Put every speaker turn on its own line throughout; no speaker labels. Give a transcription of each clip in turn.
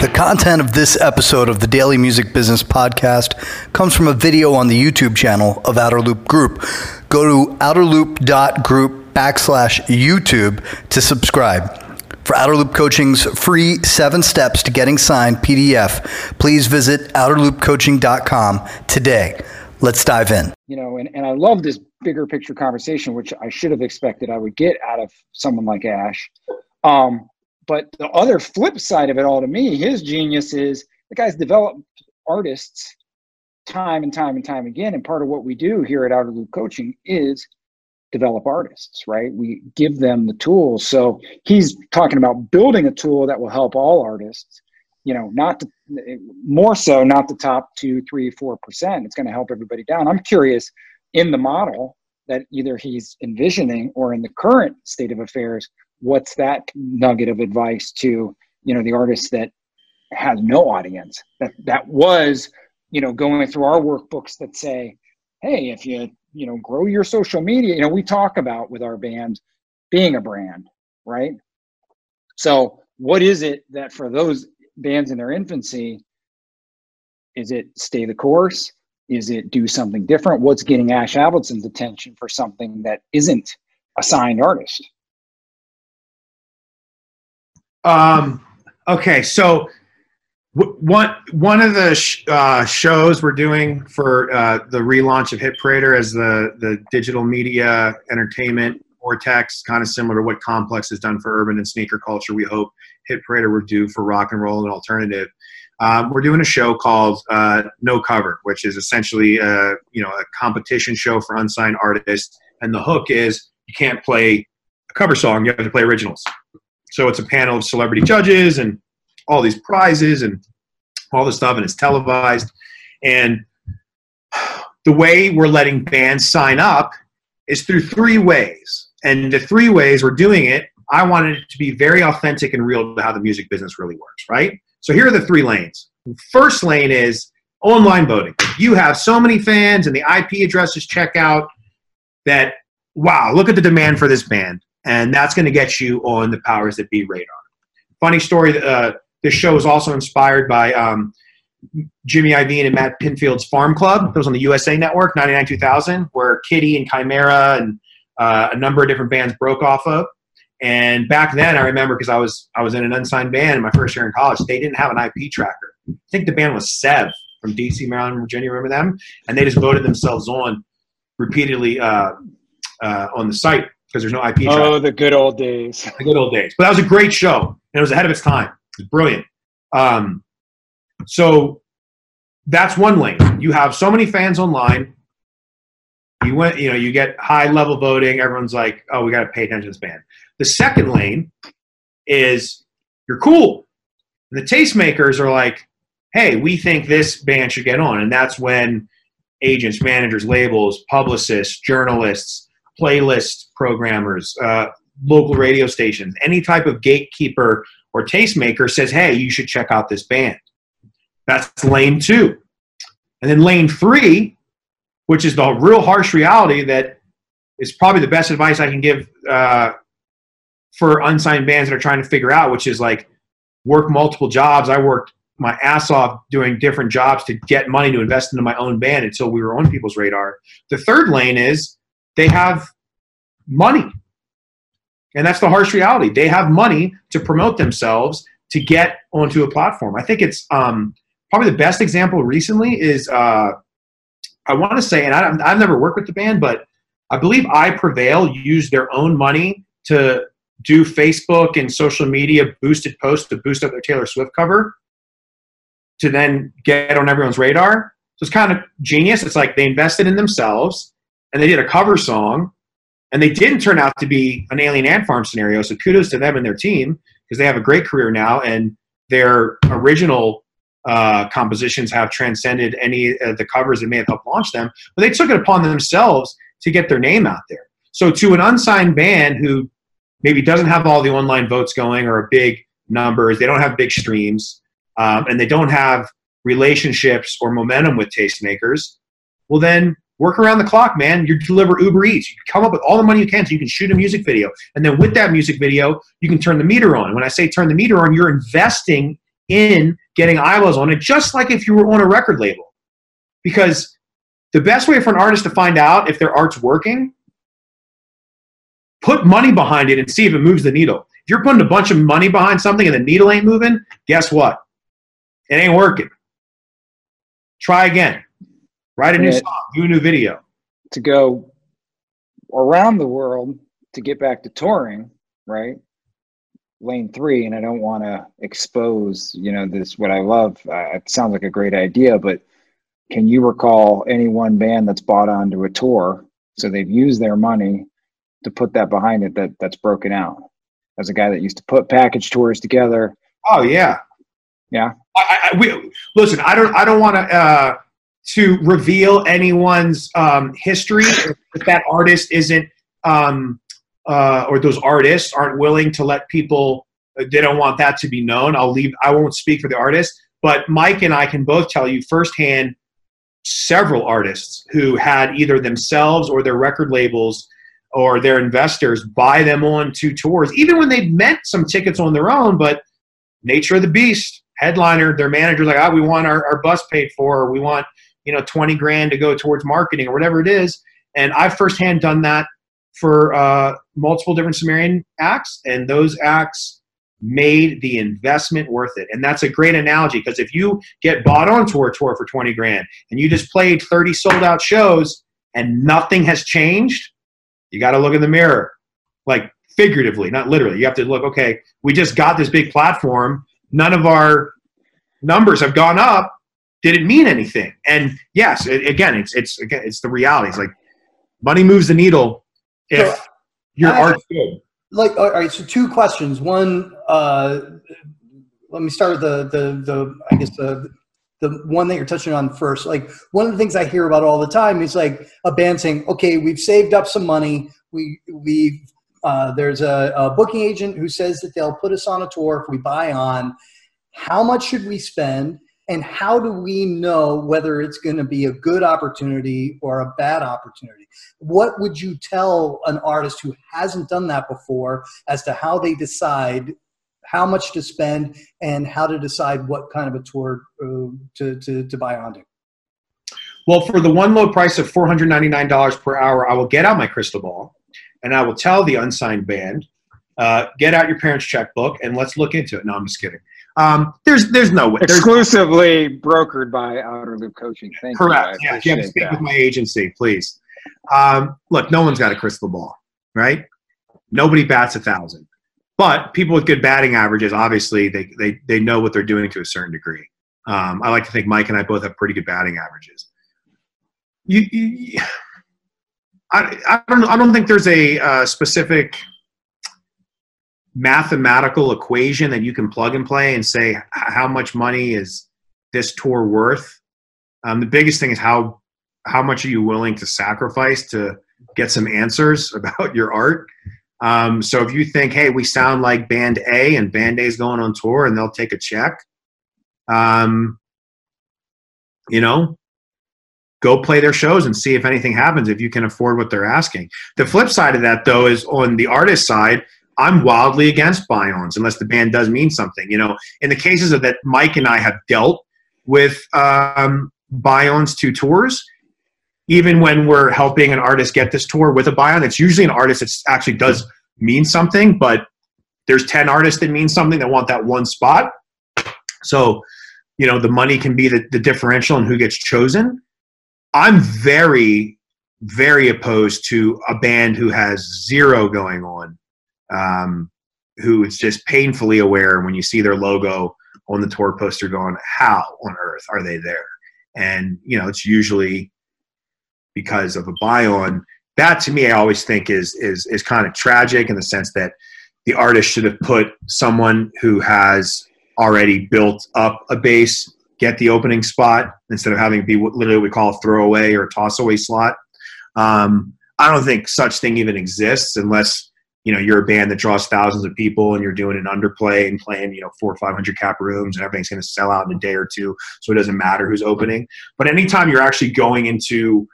The content of this episode of the Daily Music Business Podcast comes from a video on the YouTube channel of Outer Loop Group. Go to outerloop.group backslash YouTube to subscribe. For Outer Loop Coaching's free seven steps to getting signed PDF, please visit outerloopcoaching.com today. Let's dive in.
You know, and, and I love this bigger picture conversation, which I should have expected I would get out of someone like Ash. Um, but the other flip side of it all to me, his genius is the guy's developed artists time and time and time again. And part of what we do here at Outer Loop Coaching is develop artists, right? We give them the tools. So he's talking about building a tool that will help all artists, you know, not more so, not the top two, three, four percent. It's going to help everybody down. I'm curious in the model that either he's envisioning or in the current state of affairs, what's that nugget of advice to you know the artist that has no audience that that was you know going through our workbooks that say hey if you you know grow your social media you know we talk about with our band being a brand right? So what is it that for those bands in their infancy is it stay the course? Is it do something different? What's getting ash avildsen's attention for something that isn't a signed artist
um, okay, so one one of the sh- uh, shows we're doing for uh, the relaunch of Hit Parader as the the digital media entertainment vortex, kind of similar to what Complex has done for urban and sneaker culture. We hope Hit Parader would do for rock and roll and alternative. Um, we're doing a show called uh, No Cover, which is essentially a, uh, you know a competition show for unsigned artists, and the hook is you can't play a cover song; you have to play originals. So it's a panel of celebrity judges and all these prizes and all this stuff, and it's televised. And the way we're letting bands sign up is through three ways. And the three ways we're doing it, I wanted it to be very authentic and real to how the music business really works, right? So here are the three lanes. First lane is online voting. You have so many fans and the IP addresses check out that, wow, look at the demand for this band and that's going to get you on the powers that be radar. Funny story. Uh, this show is also inspired by um, Jimmy Iovine and Matt Pinfield's Farm Club. It was on the USA Network, 99 2000, where Kittie and Chimaira and uh, a number of different bands broke off of. And back then, I remember because I was I was in an unsigned band in my first year in college. They didn't have an IP tracker. I think the band was Sev from DC, Maryland, Virginia. Remember them? And they just voted themselves on repeatedly uh, uh, on the site because there's no IP.
Oh, the good old days.
The good old days. But that was a great show, and it was ahead of its time. It was brilliant. Um, so that's one lane. You have so many fans online. You went, you know, you get high level voting. Everyone's like, "Oh, we got to pay attention to this band." The second lane is you're cool. And the tastemakers are like, "Hey, we think this band should get on," and that's when agents, managers, labels, publicists, journalists playlist programmers, uh, local radio stations, any type of gatekeeper or tastemaker says, hey, you should check out this band. That's lane two. And then lane three, which is the real harsh reality that is probably the best advice I can give uh, for unsigned bands that are trying to figure out, which is like work multiple jobs. I worked my ass off doing different jobs to get money to invest into my own band until we were on people's radar. The third lane is they have money. And that's the harsh reality. They have money to promote themselves to get onto a platform. I think it's um, probably the best example recently is uh, I want to say, and I, have never worked with the band, but I believe I Prevail used their own money to do Facebook and social media boosted posts to boost up their Taylor Swift cover to then get on everyone's radar. So it's kind of genius. It's like they invested in themselves and they did a cover song and they didn't turn out to be an alien ant farm scenario. So kudos to them and their team because they have a great career now and their original uh, compositions have transcended any of the covers that may have helped launch them. But they took it upon themselves to get their name out there. So to an unsigned band who maybe doesn't have all the online votes going or a big numbers, they don't have big streams, um, and they don't have relationships or momentum with tastemakers, well then work around the clock, man. You deliver Uber Eats. You come up with all the money you can so you can shoot a music video. And then with that music video, you can turn the meter on. When I say turn the meter on, you're investing in getting eyeballs on it, just like if you were on a record label. Because the best way for an artist to find out if their art's working, put money behind it and see if it moves the needle. If you're putting a bunch of money behind something and the needle ain't moving, guess what? It ain't working. Try again. Write a new song, do a new video.
To go around the world to get back to touring, right? Lane three, and I don't want to expose, you know, this what I love. Uh, it sounds like a great idea, but can you recall any one band that's bought onto a tour? So they've used their money to put that behind it that that's broken out. As a guy that used to put package tours together.
Oh yeah,
yeah.
I, I, we, listen, I don't I don't want to uh, to reveal anyone's um, history if that artist isn't um, uh, or those artists aren't willing to let people they don't want that to be known. I'll leave. I won't speak for the artist, but Mike and I can both tell you firsthand several artists who had either themselves or their record labels or their investors buy them on two tours, even when they'd meant some tickets on their own, but nature of the beast, headliner, their manager's like, oh, we want our, our bus paid for, or we want, you know, 20 grand to go towards marketing or whatever it is. And I've firsthand done that for uh, multiple different Sumerian acts, and those acts made the investment worth it. And that's a great analogy because if you get bought onto a tour for 20 grand and you just played 30 sold out shows and nothing has changed, you got to look in the mirror, like figuratively, not literally. You have to look, okay, we just got this big platform. None of our numbers have gone up. Did it mean anything? And yes, it, again, it's it's again, it's the reality. It's like money moves the needle if so, your I, art's good.
Like, all right. So two questions. One, uh, let me start with the the the I guess the the one that you're touching on first. Like one of the things I hear about all the time is like a band saying, "Okay, we've saved up some money. We we uh, there's a, a, booking agent who says that they'll put us on a tour if we buy on. How much should we spend? And how do we know whether it's going to be a good opportunity or a bad opportunity? What would you tell an artist who hasn't done that before as to how they decide how much to spend and how to decide what kind of a tour uh, to, to, to buy onto?
Well, for the one low price of $499 per hour, I will get out my crystal ball and I will tell the unsigned band, uh, get out your parents' checkbook and let's look into it. No, I'm just kidding. Um, there's there's no way.
There's, Exclusively brokered by Outer Loop Coaching. Thank
correct. you. Correct. Yeah, speak that. with my agency, please. Um, look, no one's got a crystal ball, right? Nobody bats a thousand. But people with good batting averages, obviously, they, they, they know what they're doing to a certain degree. Um, I like to think Mike and I both have pretty good batting averages. You, you I, I, don't, I don't think there's a uh, specific mathematical equation that you can plug and play and say how much money is this tour worth. Um, the biggest thing is how how much are you willing to sacrifice to get some answers about your art. Um, so if you think, hey, we sound like Band A and Band A is going on tour and they'll take a check, um, you know, go play their shows and see if anything happens if you can afford what they're asking. The flip side of that, though, is on the artist side. I'm wildly against buy-ons unless the band does mean something. You know, in the cases of that, Mike and I have dealt with um, buy-ons to tours even when we're helping an artist get this tour with a buy-on, it's usually an artist that actually does mean something, but there's 10 artists that mean something that want that one spot. So, you know, the money can be the, the differential in who gets chosen. I'm very, very opposed to a band who has zero going on um, who is just painfully aware when you see their logo on the tour poster going, how on earth are they there? And, you know, it's usually because of a buy on. That to me, I always think is, is, is kind of tragic in the sense that the artist should have put someone who has already built up a base get the opening spot instead of having it be literally what we call a throwaway or toss away slot. Um, I don't think such thing even exists unless you know you're a band that draws thousands of people and you're doing an underplay and playing you know four or five hundred cap rooms and everything's going to sell out in a day or two, so it doesn't matter who's opening. But anytime you're actually going into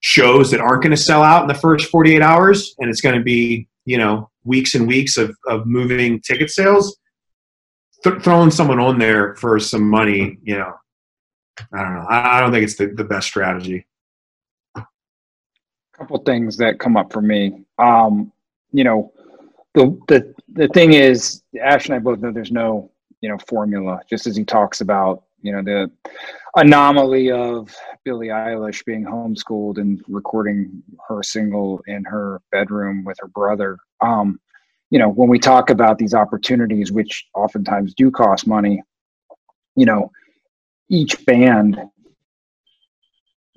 shows that aren't going to sell out in the first 48 hours and it's going to be you know weeks and weeks of, of moving ticket sales th- throwing someone on there for some money, you know, I don't know. I, don't think it's the, the best strategy.
A couple things that come up for me. Um, you know, the the the thing is, Ash and I both know there's no you know formula. Just as he talks about you know the anomaly of Billie Eilish being homeschooled and recording her single in her bedroom with her brother. Um, you know, when we talk about these opportunities, which oftentimes do cost money, you know, each band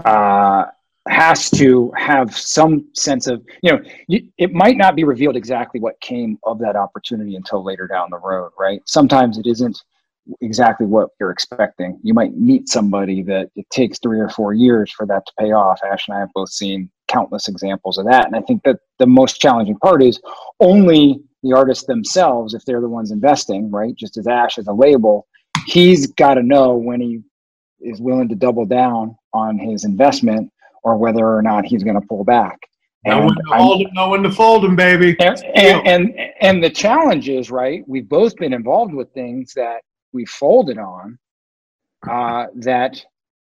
uh, has to have some sense of, you know, it might not be revealed exactly what came of that opportunity until later down the road, right? Sometimes it isn't exactly what you're expecting. You might meet somebody that it takes three or four years for that to pay off. Ash and I have both seen countless examples of that. And I think that the most challenging part is only the artists themselves, if they're the ones investing, right? Just as Ash as a label, he's got to know when he is willing to double down on his investment or whether or not he's going to pull back.
No one, to hold him, no one to fold him, baby.
And, and, and, and the challenge is, right, we've both been involved with things that we folded on uh, that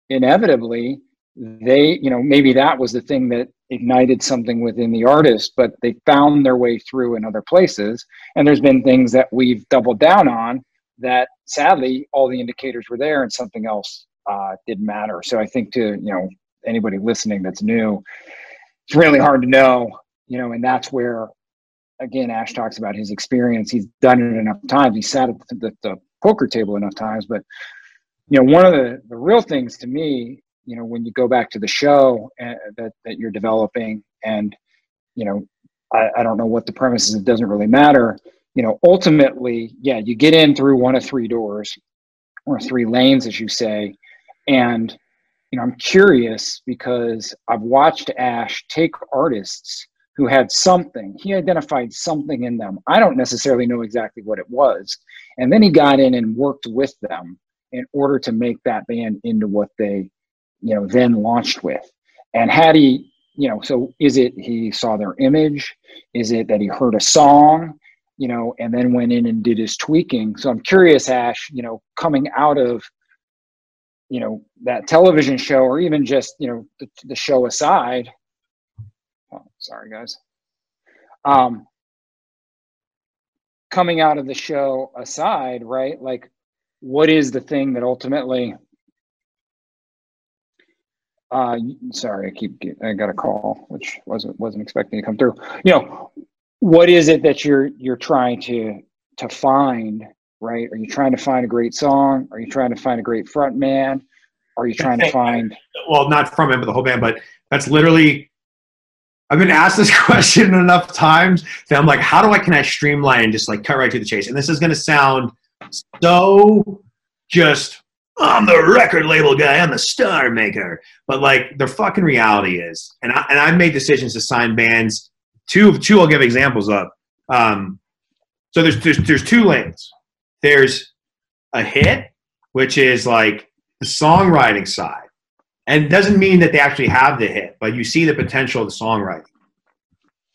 inevitably they you know maybe that was the thing that ignited something within the artist but they found their way through in other places and there's been things that we've doubled down on that sadly all the indicators were there and something else uh, didn't matter so i think to you know anybody listening that's new it's really hard to know you know and that's where again ash talks about his experience he's done it enough times he sat at the, the poker table enough times. But you know, one of the the real things to me, you know, when you go back to the show uh, that that you're developing, and you know, I, I don't know what the premise is. It doesn't really matter. You know, ultimately, yeah, you get in through one of three doors or three lanes, as you say, and you know, I'm curious because I've watched Ash take artists who had something. He identified something in them. I don't necessarily know exactly what it was. And then he got in and worked with them in order to make that band into what they, you know, then launched with. And had he, you know, so is it he saw their image? Is it that he heard a song? You know, and then went in and did his tweaking. So I'm curious, Ash, you know, coming out of you know that television show or even just you know the, the show aside Oh, sorry, guys. Um, coming out of the show aside, right? Like, what is the thing that ultimately? Uh, sorry, I keep get, I got a call, which wasn't wasn't expecting to come through. You know, what is it that you're you're trying to to find? Right? Are you trying to find a great song? Are you trying to find a great front man? Are you trying to find?
Well, not front man, but the whole band. But that's literally I've been asked this question enough times that I'm like, how do I can I streamline and just like cut right to the chase? And this is gonna sound so just I'm the record label guy, I'm the star maker. But like the fucking reality is, and I and I've made decisions to sign bands. Two two I'll give examples of. Um, so there's, there's there's two lanes. There's a hit, which is like the songwriting side and it doesn't mean that they actually have the hit, but you see the potential of the songwriting.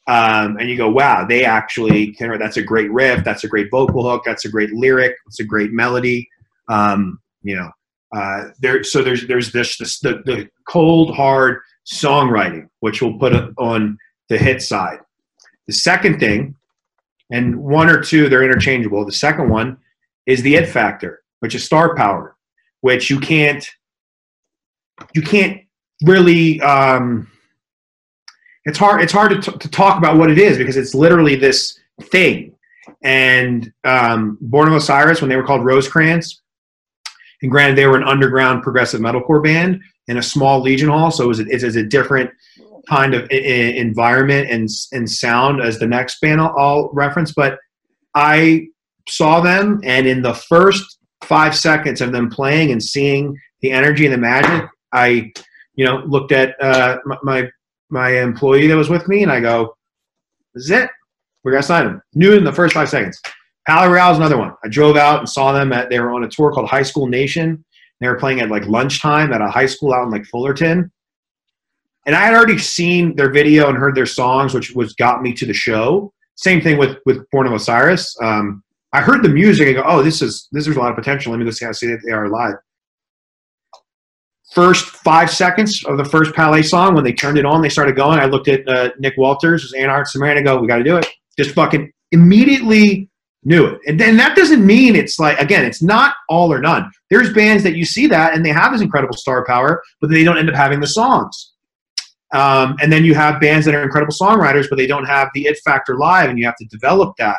Um, and you go, wow, they actually can. That's a great riff. That's a great vocal hook. That's a great lyric. It's a great melody. Um, you know, uh, there. So there's there's this, this the, the cold hard songwriting, which we'll put on the hit side. The second thing, and one or two, they're interchangeable. The second one is the it factor, which is star power, which you can't you can't really um, it's hard it's hard to, to talk about what it is because it's literally this thing. And um, Born of Osiris, when they were called Rosecrans, and granted, they were an underground progressive metalcore band in a small Legion Hall, so it was a, it a different kind of I- environment and and sound as the next band I'll, I'll reference. But I saw them, and in the first five seconds of them playing and seeing the energy and the magic, I, you know, looked at uh, my, my employee that was with me, and I go, "This is it. We're gonna sign them." Knew in the first five seconds. Palaye Royale is another one. I drove out and saw them at. They were on a tour called High School Nation. They were playing at like lunchtime at a high school out in like Fullerton. And I had already seen their video and heard their songs, which was got me to the show. Same thing with with Born of Osiris. Um, I heard the music and go, "Oh, this is this is a lot of potential. Let me see how see that they are live." First five seconds of the first Palaye song, when they turned it on, they started going. I looked at uh, Nick Walters, was A&R at Sumerian. I go, "We got to do it." Just fucking immediately knew it. And then that doesn't mean it's like again, it's not all or none. There's bands that you see that and they have this incredible star power, but they don't end up having the songs. Um, and then you have bands that are incredible songwriters, but they don't have the it factor live, and you have to develop that.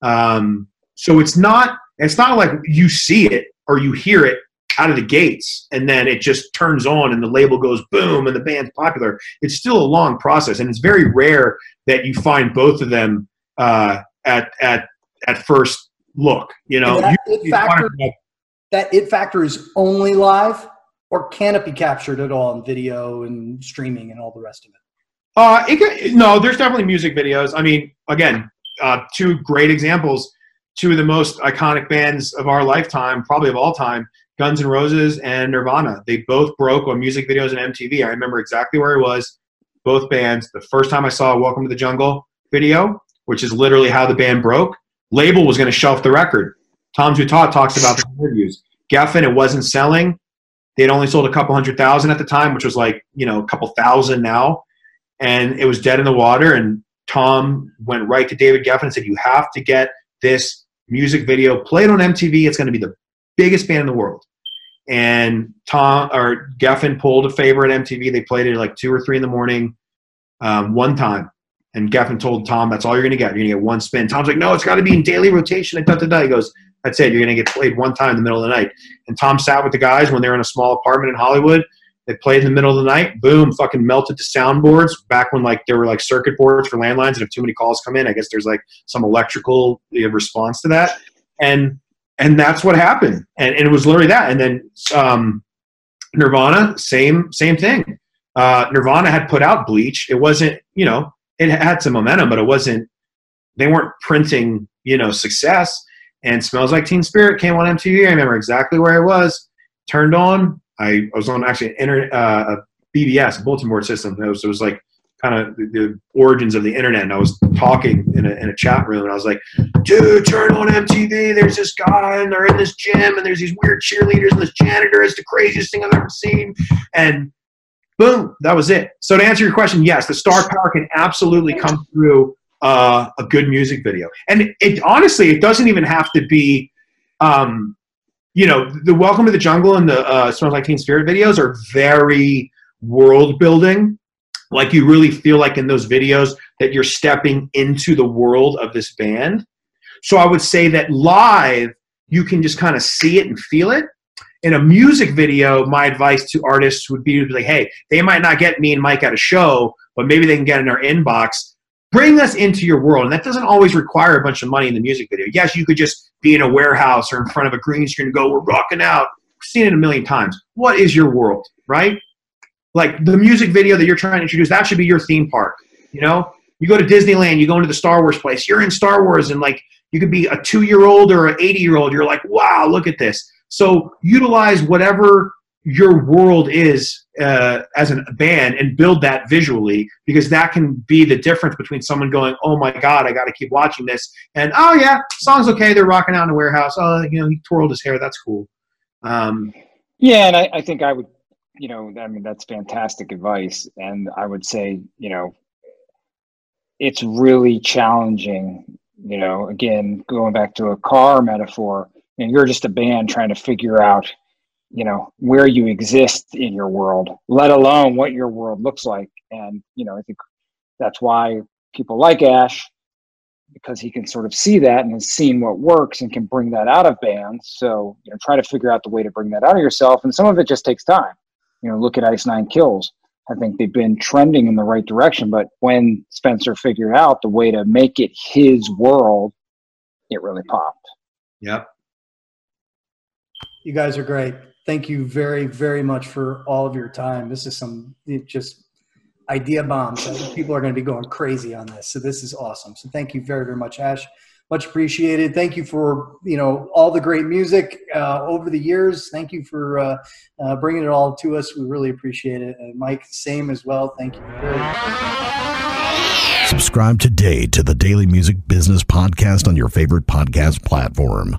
Um, so it's not it's not like you see it or you hear it out of the gates and then it just turns on and the label goes boom and the band's popular. It's still a long process, and it's very rare that you find both of them uh, at at at first look. You know,
that
You-
it factor-
that-
That it factor is only live, or can it be captured at all in video and streaming and all the rest of it?
Uh, it can, no, there's definitely music videos. I mean, again, uh, two great examples. Two of the most iconic bands of our lifetime, probably of all time, Guns N' Roses and Nirvana. They both broke on music videos and MTV. I remember exactly where I was. Both bands. The first time I saw a Welcome to the Jungle video, which is literally how the band broke, label was going to shelf the record. Tom Zutaut talks about the interviews. Geffen, it wasn't selling. They'd only sold a couple hundred thousand at the time, which was like, you know, a couple thousand now and it was dead in the water. And Tom went right to David Geffen and said, "You have to get this music video played on MTV. It's going to be the biggest band in the world." And Tom or Geffen pulled a favor at MTV. They played it like two or three in the morning, um, one time. And Geffen told Tom, "That's all you're going to get. You're going to get one spin." Tom's like, "No, it's got to be in daily rotation." Da da da. He goes, "That's it. You're going to get played one time in the middle of the night." And Tom sat with the guys when they were in a small apartment in Hollywood. They played in the middle of the night. Boom! Fucking melted to soundboards. Back when like there were like circuit boards for landlines, and if too many calls come in, I guess there's like some electrical response to that, and and that's what happened. And, and it was literally that. And then um, Nirvana, same same thing. Uh, Nirvana had put out Bleach. It wasn't you know it had some momentum, but it wasn't. They weren't printing you know success. And Smells Like Teen Spirit came on MTV. I remember exactly where I was. Turned on. I, was on actually an internet, uh, a BBS, bulletin board system. It was, it was like kind of the, the origins of the internet. And I was talking in a, in a chat room and I was like, dude, turn on MTV. There's this guy and they're in this gym and there's these weird cheerleaders and this janitor is the craziest thing I've ever seen. And boom, that was it. So to answer your question, yes, the star power can absolutely come through uh, a good music video. And it honestly, it doesn't even have to be, um, you know, the Welcome to the Jungle and the uh, Smells Like Teen Spirit videos are very world building. Like you really feel like in those videos that you're stepping into the world of this band. So I would say that live, you can just kind of see it and feel it. In a music video, my advice to artists would be to be like, hey, they might not get me and Mike at a show, but maybe they can get in our inbox. Bring us into your world. And that doesn't always require a bunch of money in the music video. Yes, you could just be in a warehouse or in front of a green screen and go, we're rocking out. We've seen it a million times. What is your world, right? Like the music video that you're trying to introduce, that should be your theme park. You know, you go to Disneyland, you go into the Star Wars place, you're in Star Wars, and like you could be a two year old or an 80 year old. You're like, wow, look at this. So utilize whatever your world is uh, as a band and build that visually because that can be the difference between someone going, oh my God, I got to keep watching this, and oh yeah, song's okay, they're rocking out in a warehouse. Oh, you know, he twirled his hair, that's cool. Um,
Yeah, and I, I think I would, you know, I mean, that's fantastic advice. And I would say, you know, it's really challenging, you know, again, going back to a car metaphor, and you're just a band trying to figure out, you know, where you exist in your world, let alone what your world looks like. And, you know, I think that's why people like Ash because he can sort of see that and has seen what works and can bring that out of bands. So, you know, try to figure out the way to bring that out of yourself. And some of it just takes time. You know, look at Ice Nine Kills. I think they've been trending in the right direction, but when Spencer figured out the way to make it his world, it really popped.
Yep.
You guys are great. Thank you very, very much for all of your time. This is some just idea bombs. People are going to be going crazy on this. So this is awesome. So thank you very, very much, Ash. Much appreciated. Thank you for you know all the great music uh, over the years. Thank you for uh, uh, bringing it all to us. We really appreciate it. And Mike, same as well. Thank you.
Subscribe today to the Daily Music Business Podcast on your favorite podcast platform.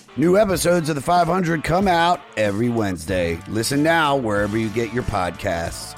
New episodes of The 500 come out every Wednesday. Listen now wherever you get your podcasts.